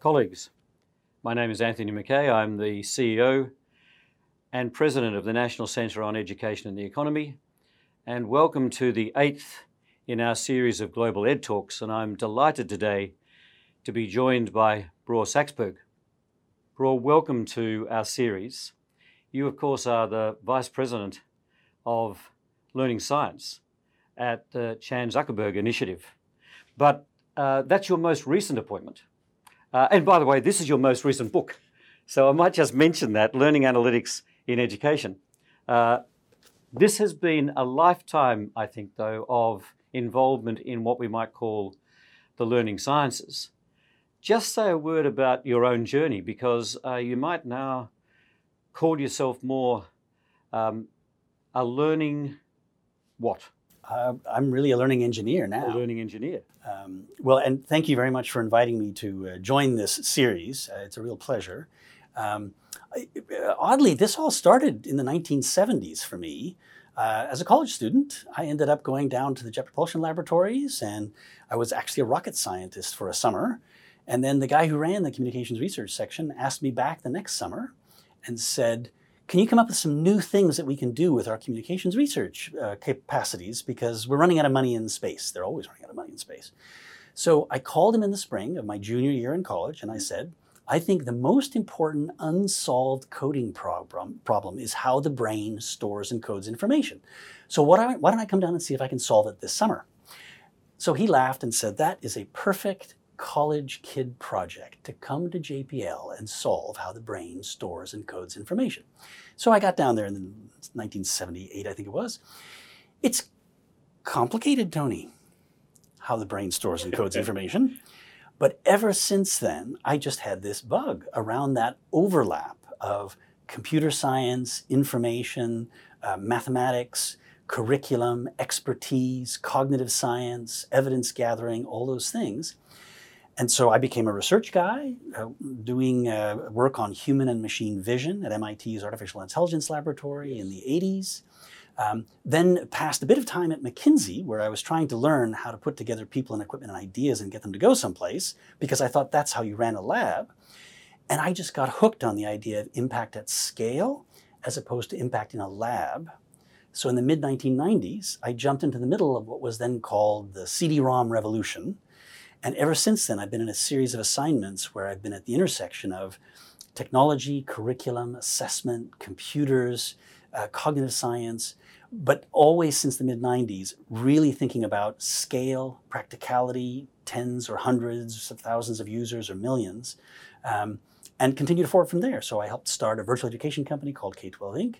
Colleagues, my name is Anthony McKay. I'm the CEO and President of the National Centre on Education and the Economy, and welcome to the eighth in our series of Global Ed Talks. And I'm delighted today to be joined by Bror Saxberg. Bror, welcome to our series. You, of course, are the Vice President of Learning Science at the Chan Zuckerberg Initiative. But uh, that's your most recent appointment. Uh, and by the way, this is your most recent book. So I might just mention that Learning Analytics in Education. Uh, this has been a lifetime, I think, though, of involvement in what we might call the learning sciences. Just say a word about your own journey because uh, you might now call yourself more um, a learning what? Uh, I'm really a learning engineer now. A learning engineer. Um, well, and thank you very much for inviting me to uh, join this series. Uh, it's a real pleasure. Um, I, uh, oddly, this all started in the 1970s for me. Uh, as a college student, I ended up going down to the Jet Propulsion Laboratories, and I was actually a rocket scientist for a summer. And then the guy who ran the communications research section asked me back the next summer and said, can you come up with some new things that we can do with our communications research uh, capacities? Because we're running out of money in space. They're always running out of money in space. So I called him in the spring of my junior year in college and I said, I think the most important unsolved coding problem, problem is how the brain stores and codes information. So why don't I come down and see if I can solve it this summer? So he laughed and said, That is a perfect college kid project to come to JPL and solve how the brain stores and codes information. So I got down there in 1978, I think it was. It's complicated, Tony, how the brain stores and codes information. But ever since then, I just had this bug around that overlap of computer science, information, uh, mathematics, curriculum, expertise, cognitive science, evidence gathering, all those things. And so I became a research guy uh, doing uh, work on human and machine vision at MIT's Artificial Intelligence Laboratory in the 80s. Um, then passed a bit of time at McKinsey, where I was trying to learn how to put together people and equipment and ideas and get them to go someplace, because I thought that's how you ran a lab. And I just got hooked on the idea of impact at scale as opposed to impact in a lab. So in the mid 1990s, I jumped into the middle of what was then called the CD ROM revolution and ever since then, I've been in a series of assignments where I've been at the intersection of technology, curriculum, assessment, computers, uh, cognitive science, but always since the mid 90s, really thinking about scale, practicality, tens or hundreds of thousands of users or millions, um, and continue to forward from there. So I helped start a virtual education company called K 12 Inc.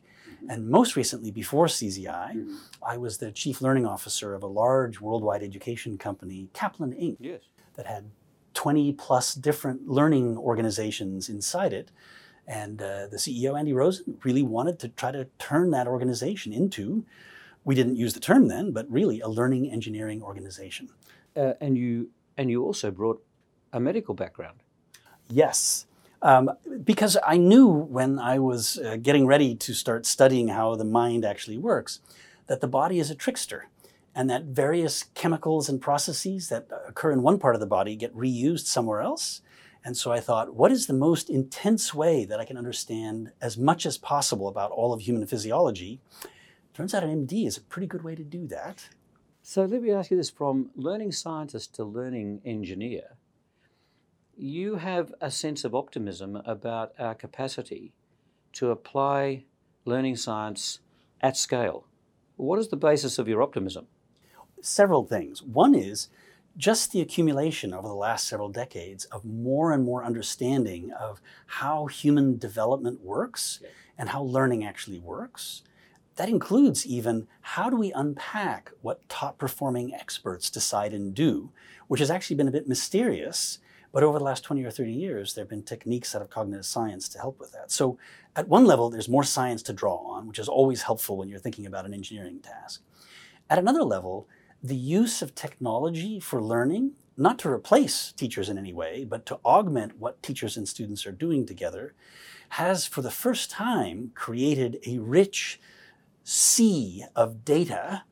And most recently, before CZI, mm-hmm. I was the chief learning officer of a large worldwide education company, Kaplan Inc., yes. that had 20 plus different learning organizations inside it. And uh, the CEO, Andy Rosen, really wanted to try to turn that organization into, we didn't use the term then, but really a learning engineering organization. Uh, and, you, and you also brought a medical background. Yes. Um, because I knew when I was uh, getting ready to start studying how the mind actually works that the body is a trickster and that various chemicals and processes that occur in one part of the body get reused somewhere else. And so I thought, what is the most intense way that I can understand as much as possible about all of human physiology? Turns out an MD is a pretty good way to do that. So let me ask you this from learning scientist to learning engineer you have a sense of optimism about our capacity to apply learning science at scale. What is the basis of your optimism? Several things. One is just the accumulation over the last several decades of more and more understanding of how human development works and how learning actually works. That includes even how do we unpack what top performing experts decide and do, which has actually been a bit mysterious but over the last 20 or 30 years, there have been techniques out of cognitive science to help with that. So at one level, there's more science to draw on, which is always helpful when you're thinking about an engineering task. At another level, the use of technology for learning, not to replace teachers in any way, but to augment what teachers and students are doing together, has for the first time created a rich sea of data.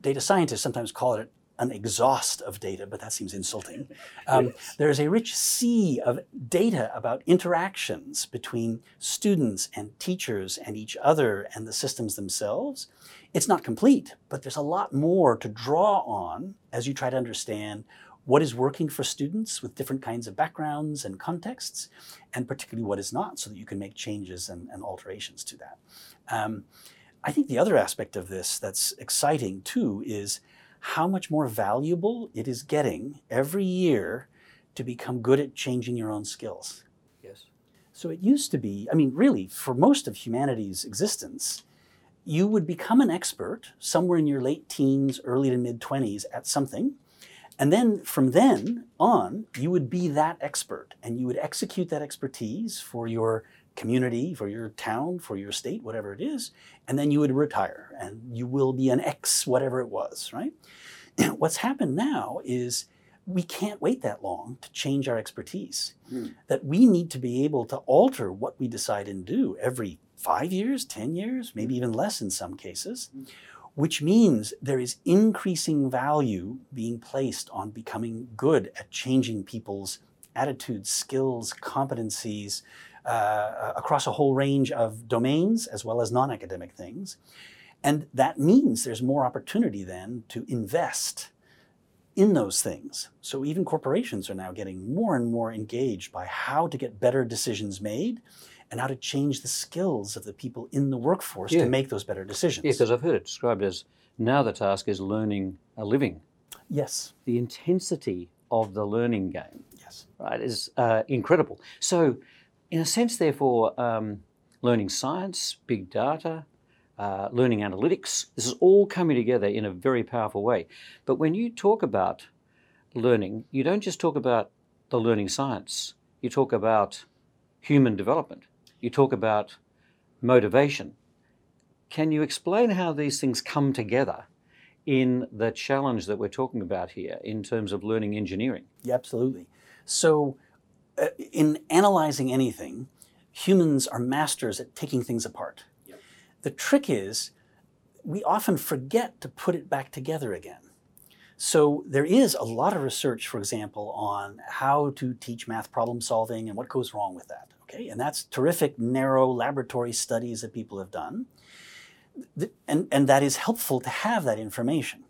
Data scientists sometimes call it an exhaust of data, but that seems insulting. Um, there's a rich sea of data about interactions between students and teachers and each other and the systems themselves. It's not complete, but there's a lot more to draw on as you try to understand what is working for students with different kinds of backgrounds and contexts, and particularly what is not, so that you can make changes and, and alterations to that. Um, I think the other aspect of this that's exciting too is how much more valuable it is getting every year to become good at changing your own skills. Yes. So it used to be, I mean, really, for most of humanity's existence, you would become an expert somewhere in your late teens, early to mid 20s at something. And then from then on, you would be that expert and you would execute that expertise for your community, for your town, for your state, whatever it is, and then you would retire and you will be an X, whatever it was, right? What's happened now is we can't wait that long to change our expertise. Mm. That we need to be able to alter what we decide and do every five years, 10 years, maybe even less in some cases, which means there is increasing value being placed on becoming good at changing people's attitudes, skills, competencies, uh, across a whole range of domains as well as non academic things. And that means there's more opportunity then to invest in those things. So even corporations are now getting more and more engaged by how to get better decisions made and how to change the skills of the people in the workforce Yeah. to make those better decisions. Yeah, because I've heard it described as now the task is learning a living. yes, The intensity of the learning game, yes. right, is uh, incredible. So, in a sense, therefore, um, learning science, big data, uh, learning analytics, this is all coming together in a very powerful way. But when you talk about learning, you don't just talk about the learning science, you talk about human development, you talk about motivation. Can you explain how these things come together in the challenge that we're talking about here in terms of learning engineering? Yeah, absolutely. So, Uh, in analyzing anything, humans are masters at taking things apart. Yep. The trick is we often forget to put it back together again. So, there is a lot of research, for example, on how to teach math problem solving and what goes wrong with that. Okay, and that's terrific, narrow laboratory studies that people have done. And, and that is helpful to have that information.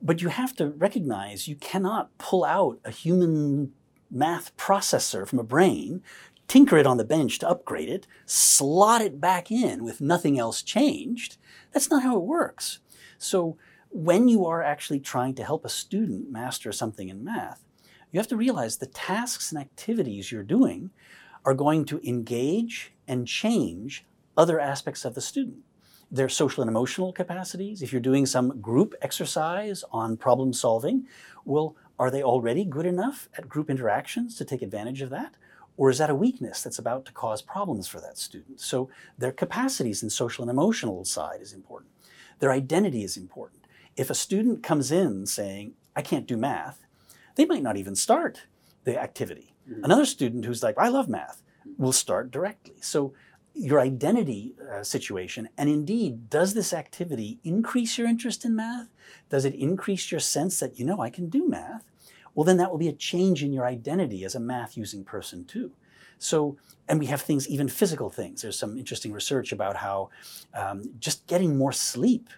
But you have to recognize you cannot pull out a human math processor from a brain, tinker it on the bench to upgrade it, slot it back in with nothing else changed. That's not how it works. So when you are actually trying to help a student master something in math, you have to realize the tasks and activities you're doing are going to engage and change other aspects of the student their social and emotional capacities. If you're doing some group exercise on problem solving, well, are they already good enough at group interactions to take advantage of that? Or is that a weakness that's about to cause problems for that student? So their capacities in social and emotional side is important. Their identity is important. If a student comes in saying, I can't do math, they might not even start the activity. Mm-hmm. Another student who's like, I love math, will start directly. So your identity uh, situation, and indeed, does this activity increase your interest in math? Does it increase your sense that, you know, I can do math? Well, then that will be a change in your identity as a math using person, too. So, and we have things, even physical things. There's some interesting research about how um, just getting more sleep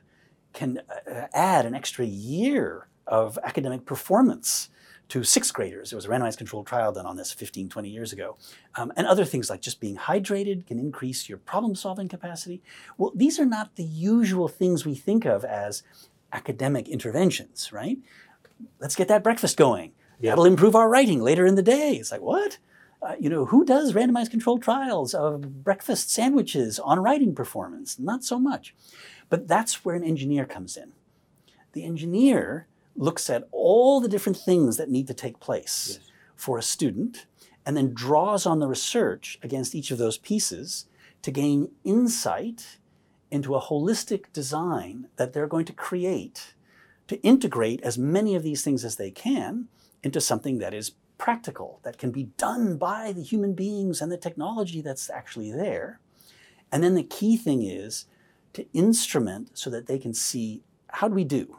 can uh, add an extra year of academic performance to sixth graders. There was a randomized controlled trial done on this 15, 20 years ago. Um, and other things like just being hydrated can increase your problem solving capacity. Well, these are not the usual things we think of as academic interventions, right? Let's get that breakfast going. Yeah. That'll improve our writing later in the day. It's like, what? Uh, you know, who does randomized controlled trials of breakfast sandwiches on writing performance? Not so much. But that's where an engineer comes in. The engineer looks at all the different things that need to take place Yes. for a student and then draws on the research against each of those pieces to gain insight into a holistic design that they're going to create to integrate as many of these things as they can into something that is practical, that can be done by the human beings and the technology that's actually there. And then the key thing is to instrument so that they can see how do we do?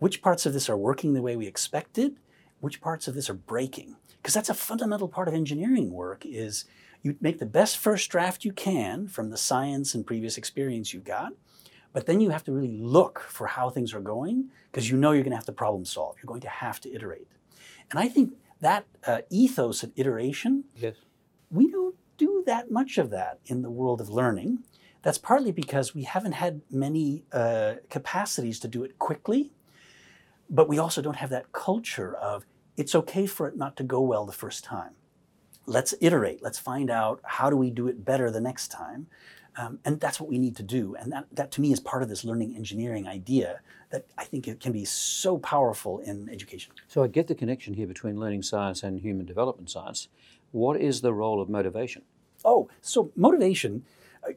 Which parts of this are working the way we expected, which parts of this are breaking. Because that's a fundamental part of engineering work is you make the best first draft you can from the science and previous experience you've got, but then you have to really look for how things are going because you know you're going to have to problem solve. You're going to have to iterate. And I think that uh, ethos of iteration, Yes. we don't do that much of that in the world of learning. That's partly because we haven't had many uh, capacities to do it quickly, but we also don't have that culture of it's okay for it not to go well the first time. Let's iterate. Let's find out how do we do it better the next time. Um, and that's what we need to do. And that, that to me is part of this learning engineering idea that I think it can be so powerful in education. So I get the connection here between learning science and human development science. What is the role of motivation? Oh, so motivation,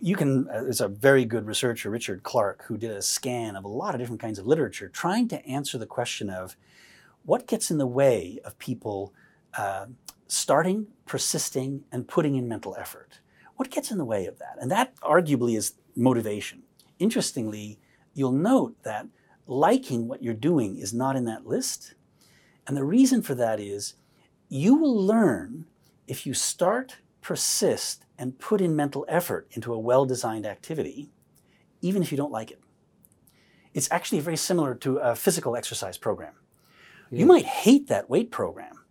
you can, uh, there's a very good researcher, Richard Clark, who did a scan of a lot of different kinds of literature trying to answer the question of what gets in the way of people uh, starting, persisting, and putting in mental effort. What gets in the way of that? And that arguably is motivation. Interestingly, you'll note that liking what you're doing is not in that list. And the reason for that is you will learn if you start, persist, and put in mental effort into a well designed activity, even if you don't like it. It's actually very similar to a physical exercise program. You might hate that weight program,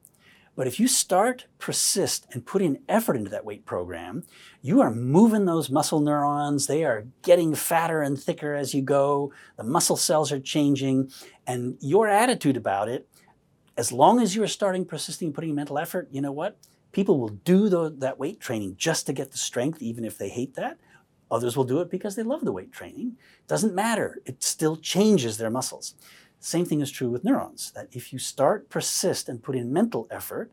but if you start, persist, and put in effort into that weight program, you are moving those muscle neurons. They are getting fatter and thicker as you go. The muscle cells are changing. And your attitude about it, as long as you are starting, persisting, putting in mental effort, you know what? People will do the, that weight training just to get the strength, even if they hate that. Others will do it because they love the weight training. Doesn't matter. It still changes their muscles. Same thing is true with neurons, that if you start, persist, and put in mental effort,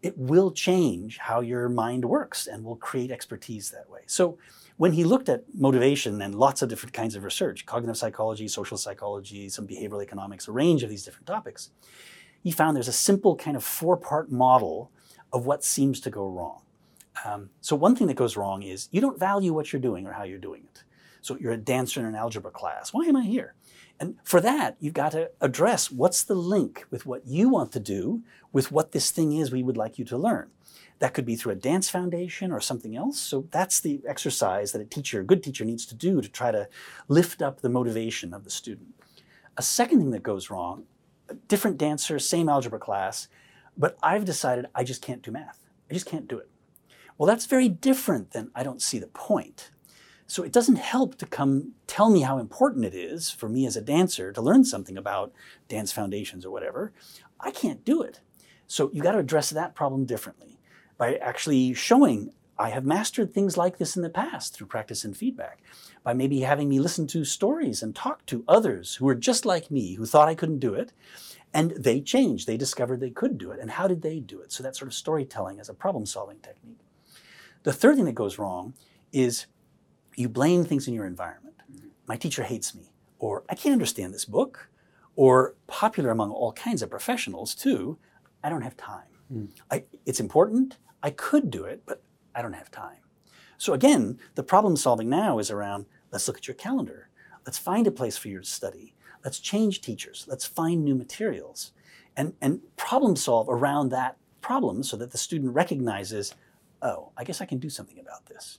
it will change how your mind works and will create expertise that way. So when he looked at motivation and lots of different kinds of research, cognitive psychology, social psychology, some behavioral economics, a range of these different topics, he found there's a simple kind of four-part model of what seems to go wrong. Um, so one thing that goes wrong is you don't value what you're doing or how you're doing it. So you're a dancer in an algebra class. Why am I here? And for that, you've got to address what's the link with what you want to do with what this thing is we would like you to learn. That could be through a dance foundation or something else. So that's the exercise that a teacher, a good teacher, needs to do to try to lift up the motivation of the student. A second thing that goes wrong, different dancer, same algebra class, but I've decided I just can't do math. I just can't do it. Well, that's very different than I don't see the point. So it doesn't help to come tell me how important it is for me as a dancer to learn something about dance foundations or whatever. I can't do it. So you got to address that problem differently by actually showing I have mastered things like this in the past through practice and feedback, by maybe having me listen to stories and talk to others who were just like me, who thought I couldn't do it, and they changed. They discovered they could do it. And how did they do it? So that sort of storytelling as a problem solving technique. The third thing that goes wrong is you blame things in your environment. Mm-hmm. My teacher hates me, or I can't understand this book, or popular among all kinds of professionals too, I don't have time. Mm. I, it's important, I could do it, but I don't have time. So again, the problem solving now is around let's look at your calendar. Let's find a place for you to study. Let's change teachers. Let's find new materials and, and problem solve around that problem so that the student recognizes, oh, I guess I can do something about this.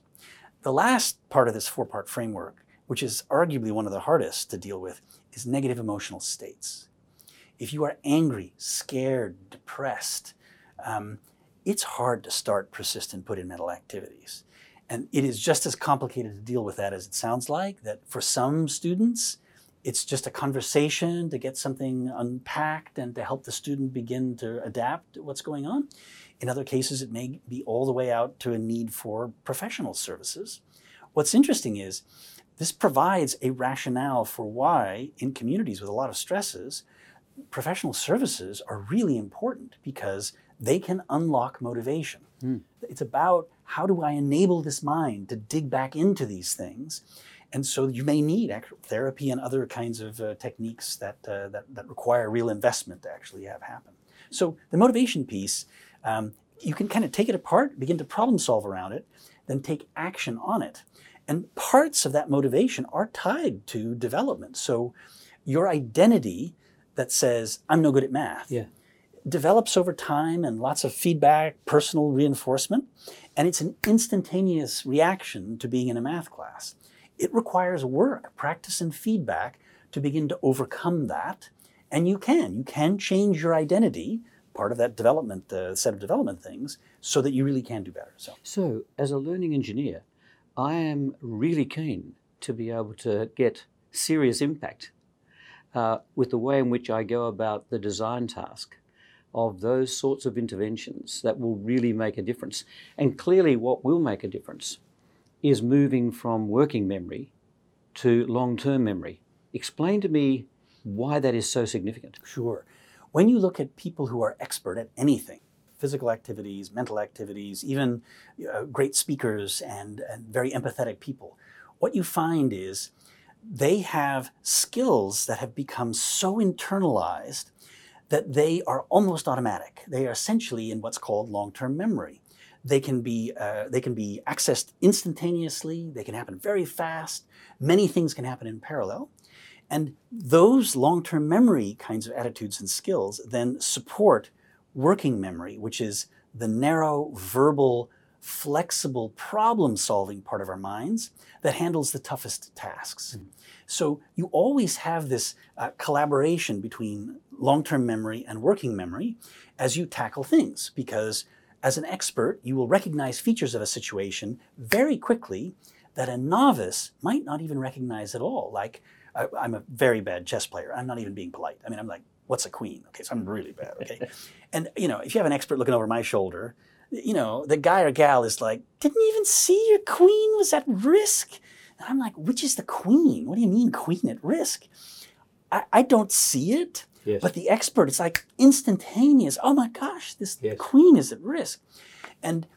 The last part of this four part framework, which is arguably one of the hardest to deal with, is negative emotional states. If you are angry, scared, depressed, um, it's hard to start, persistent put in mental activities. And it is just as complicated to deal with that as it sounds like, that for some students, it's just a conversation to get something unpacked and to help the student begin to adapt to what's going on. In other cases, it may be all the way out to a need for professional services. What's interesting is this provides a rationale for why, in communities with a lot of stresses, professional services are really important because they can unlock motivation. Hmm. It's about how do I enable this mind to dig back into these things. And so you may need therapy and other kinds of uh, techniques that, uh, that, that require real investment to actually have happen. So the motivation piece, um, you can kind of take it apart, begin to problem solve around it, then take action on it. And parts of that motivation are tied to development. So your identity that says, I'm no good at math. Yeah. Develops over time and lots of feedback, personal reinforcement, and it's an instantaneous reaction to being in a math class. It requires work, practice, and feedback to begin to overcome that. And you can. You can change your identity, part of that development uh, set of development things, so that you really can do better. So, So, as a learning engineer, I am really keen to be able to get serious impact uh, with the way in which I go about the design task of those sorts of interventions that will really make a difference. And clearly, what will make a difference is moving from working memory to long term memory. Explain to me why that is so significant. Sure. When you look at people who are expert at anything, physical activities, mental activities, even uh, great speakers and, and very empathetic people, what you find is they have skills that have become so internalized that they are almost automatic. They are essentially in what's called long-term memory. They can be uh, they can be accessed instantaneously. They can happen very fast. Many things can happen in parallel, and those long-term memory kinds of attitudes and skills then support working memory, which is the narrow verbal flexible problem solving part of our minds that handles the toughest tasks. Mm. So you always have this uh, collaboration between long term memory and working memory as you tackle things because as an expert, you will recognize features of a situation very quickly that a novice might not even recognize at all. Like, I, I'm a very bad chess player. I'm not even being polite. I mean, I'm like, what's a queen? Okay, so I'm really bad. Okay. and, you know, if you have an expert looking over my shoulder, you know, the guy or gal is like, didn't you even see your queen was at risk? And I'm like, which is the queen? What do you mean, queen at risk? I, I don't see it. Yes. But the expert, it's like instantaneous. Oh my gosh, this yes. queen is at risk. And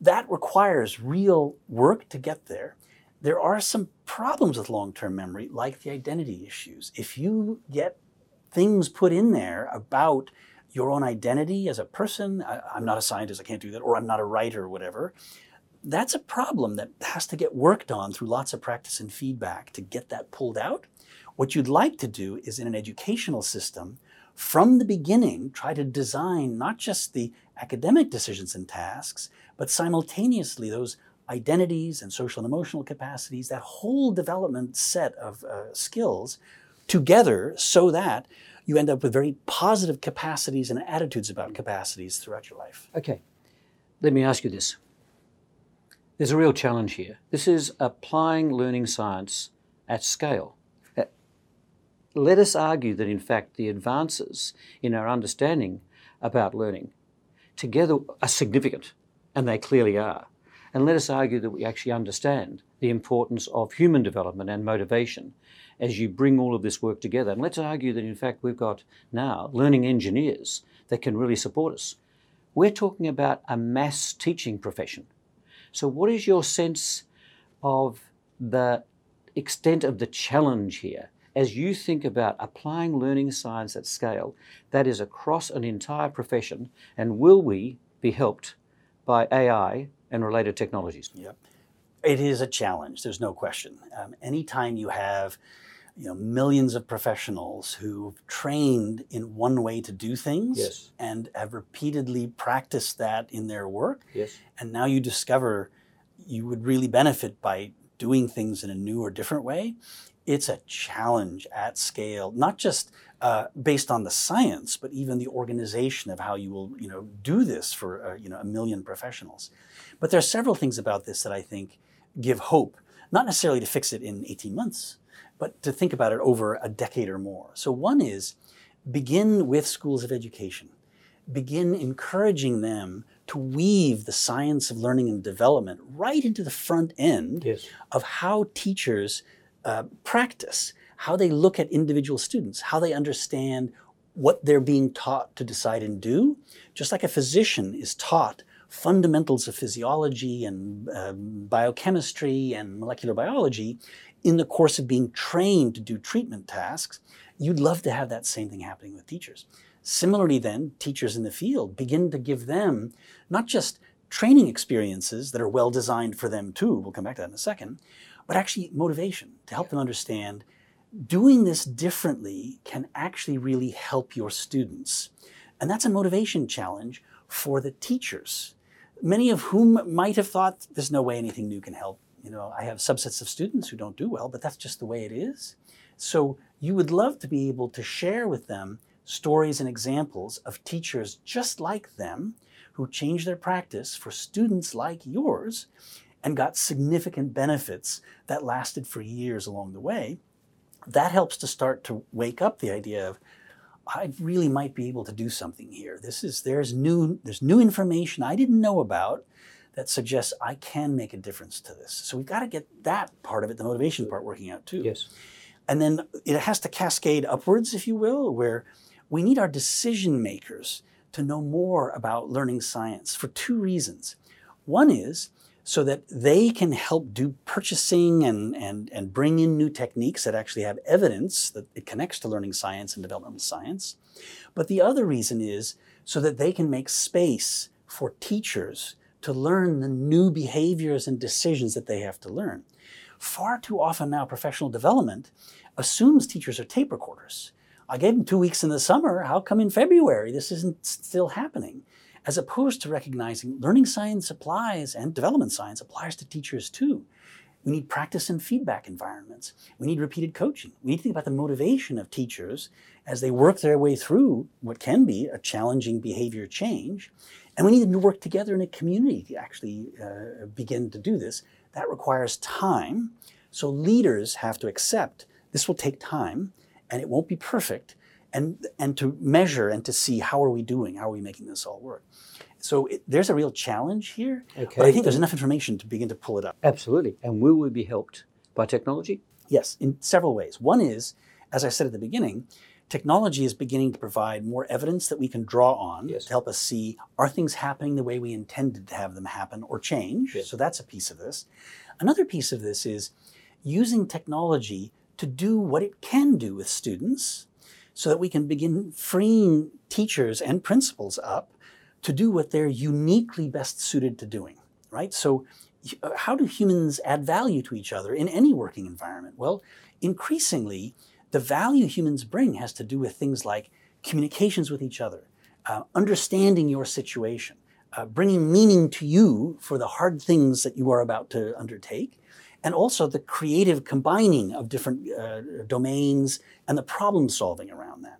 that requires real work to get there. There are some problems with long term memory, like the identity issues. If you get things put in there about your own identity as a person. I, am not a scientist, I can't do that, or I'm not a writer or whatever. That's a problem that has to get worked on through lots of practice and feedback to get that pulled out. What you'd like to do is in an educational system, from the beginning, try to design not just the academic decisions and tasks, but simultaneously those identities and social and emotional capacities, that whole development set of uh, skills together so that you end up with very positive capacities and attitudes about capacities throughout your life. Okay, let me ask you this. There's a real challenge here. This is applying learning science at scale. Let us argue that, in fact, the advances in our understanding about learning together are significant, and they clearly are. And let us argue that we actually understand the importance of human development and motivation as you bring all of this work together. And let's argue that, in fact, we've got now learning engineers that can really support us. We're talking about a mass teaching profession. So, what is your sense of the extent of the challenge here as you think about applying learning science at scale that is across an entire profession? And will we be helped by AI and related technologies? Yep. It is a challenge, there's no question. Um, anytime you have you know, millions of professionals who've trained in one way to do things yes. and have repeatedly practiced that in their work. Yes. And now you discover you would really benefit by doing things in a new or different way. It's a challenge at scale, not just uh, based on the science, but even the organization of how you will, you know, do this for uh, you know a million professionals. But there are several things about this that I think give hope, not necessarily to fix it in 18 months, but to think about it over a decade or more. So, one is begin with schools of education. Begin encouraging them to weave the science of learning and development right into the front end yes. of how teachers uh, practice, how they look at individual students, how they understand what they're being taught to decide and do. Just like a physician is taught fundamentals of physiology and uh, biochemistry and molecular biology, in the course of being trained to do treatment tasks, you'd love to have that same thing happening with teachers. Similarly, then, teachers in the field begin to give them not just training experiences that are well designed for them too, we'll come back to that in a second, but actually motivation to help them understand doing this differently can actually really help your students. And that's a motivation challenge for the teachers, many of whom might have thought there's no way anything new can help. You know, I have subsets of students who don't do well, but that's just the way it is. So you would love to be able to share with them stories and examples of teachers just like them who change their practice for students like yours and got significant benefits that lasted for years along the way. That helps to start to wake up the idea of I really might be able to do something here. This is there's new there's new information I didn't know about that suggests I can make a difference to this. So we've got to get that part of it, the motivation part, working out too. Yes. And then it has to cascade upwards, if you will, where we need our decision makers to know more about learning science for two reasons. One is so that they can help do purchasing and, and, and bring in new techniques that actually have evidence that it connects to learning science and developmental science. But the other reason is so that they can make space for teachers to learn the new behaviors and decisions that they have to learn. Far too often now, professional development assumes teachers are tape recorders. I gave them two weeks in the summer. How come in February this isn't still happening? As opposed to recognizing learning science applies and development science applies to teachers too. We need practice and feedback environments. We need repeated coaching. We need to think about the motivation of teachers as they work their way through what can be a challenging behavior change. And we need them to work together in a community to actually uh, begin to do this. That requires time. So leaders have to accept this will take time and it won't be perfect and, and to measure and to see how are we doing, how are we making this all work. So it, there's a real challenge here, Okay. but I think there's enough information to begin to pull it up. Absolutely. And will we be helped by technology? Yes, in several ways. One is, as I said at the beginning, technology is beginning to provide more evidence that we can draw on Yes. to help us see are things happening the way we intended to have them happen or change. Yes. So that's a piece of this. Another piece of this is using technology to do what it can do with students so that we can begin freeing teachers and principals up to do what they're uniquely best suited to doing, right? So, uh, how do humans add value to each other in any working environment? Well, increasingly, the value humans bring has to do with things like communications with each other, uh, understanding your situation, uh, bringing meaning to you for the hard things that you are about to undertake, and also the creative combining of different uh, domains and the problem solving around that.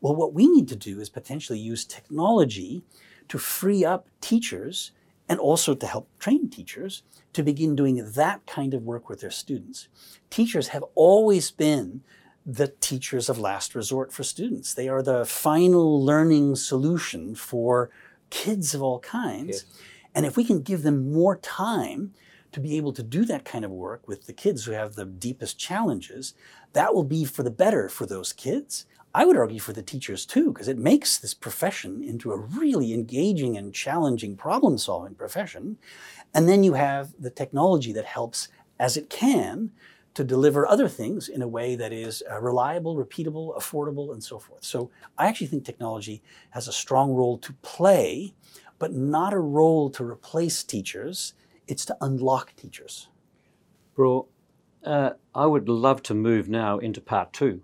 Well, what we need to do is potentially use technology to free up teachers and also to help train teachers to begin doing that kind of work with their students. Teachers have always been the teachers of last resort for students. They are the final learning solution for kids of all kinds. Yes. And if we can give them more time to be able to do that kind of work with the kids who have the deepest challenges, that will be for the better for those kids. I would argue for the teachers too, because it makes this profession into a really engaging and challenging problem solving profession. And then you have the technology that helps as it can to deliver other things in a way that is uh, reliable, repeatable, affordable, and so forth. So I actually think technology has a strong role to play, but not a role to replace teachers. It's to unlock teachers. Bror, uh, I would love to move now into part two,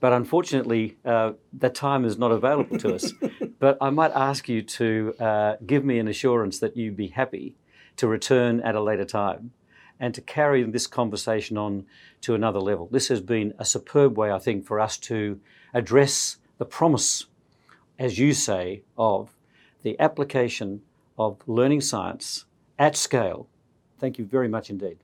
but unfortunately, uh, that time is not available to us. but I might ask you to uh, give me an assurance that you'd be happy to return at a later time and to carry this conversation on to another level. This has been a superb way, I think, for us to address the promise, as you say, of the application of learning science at scale. Thank you very much indeed.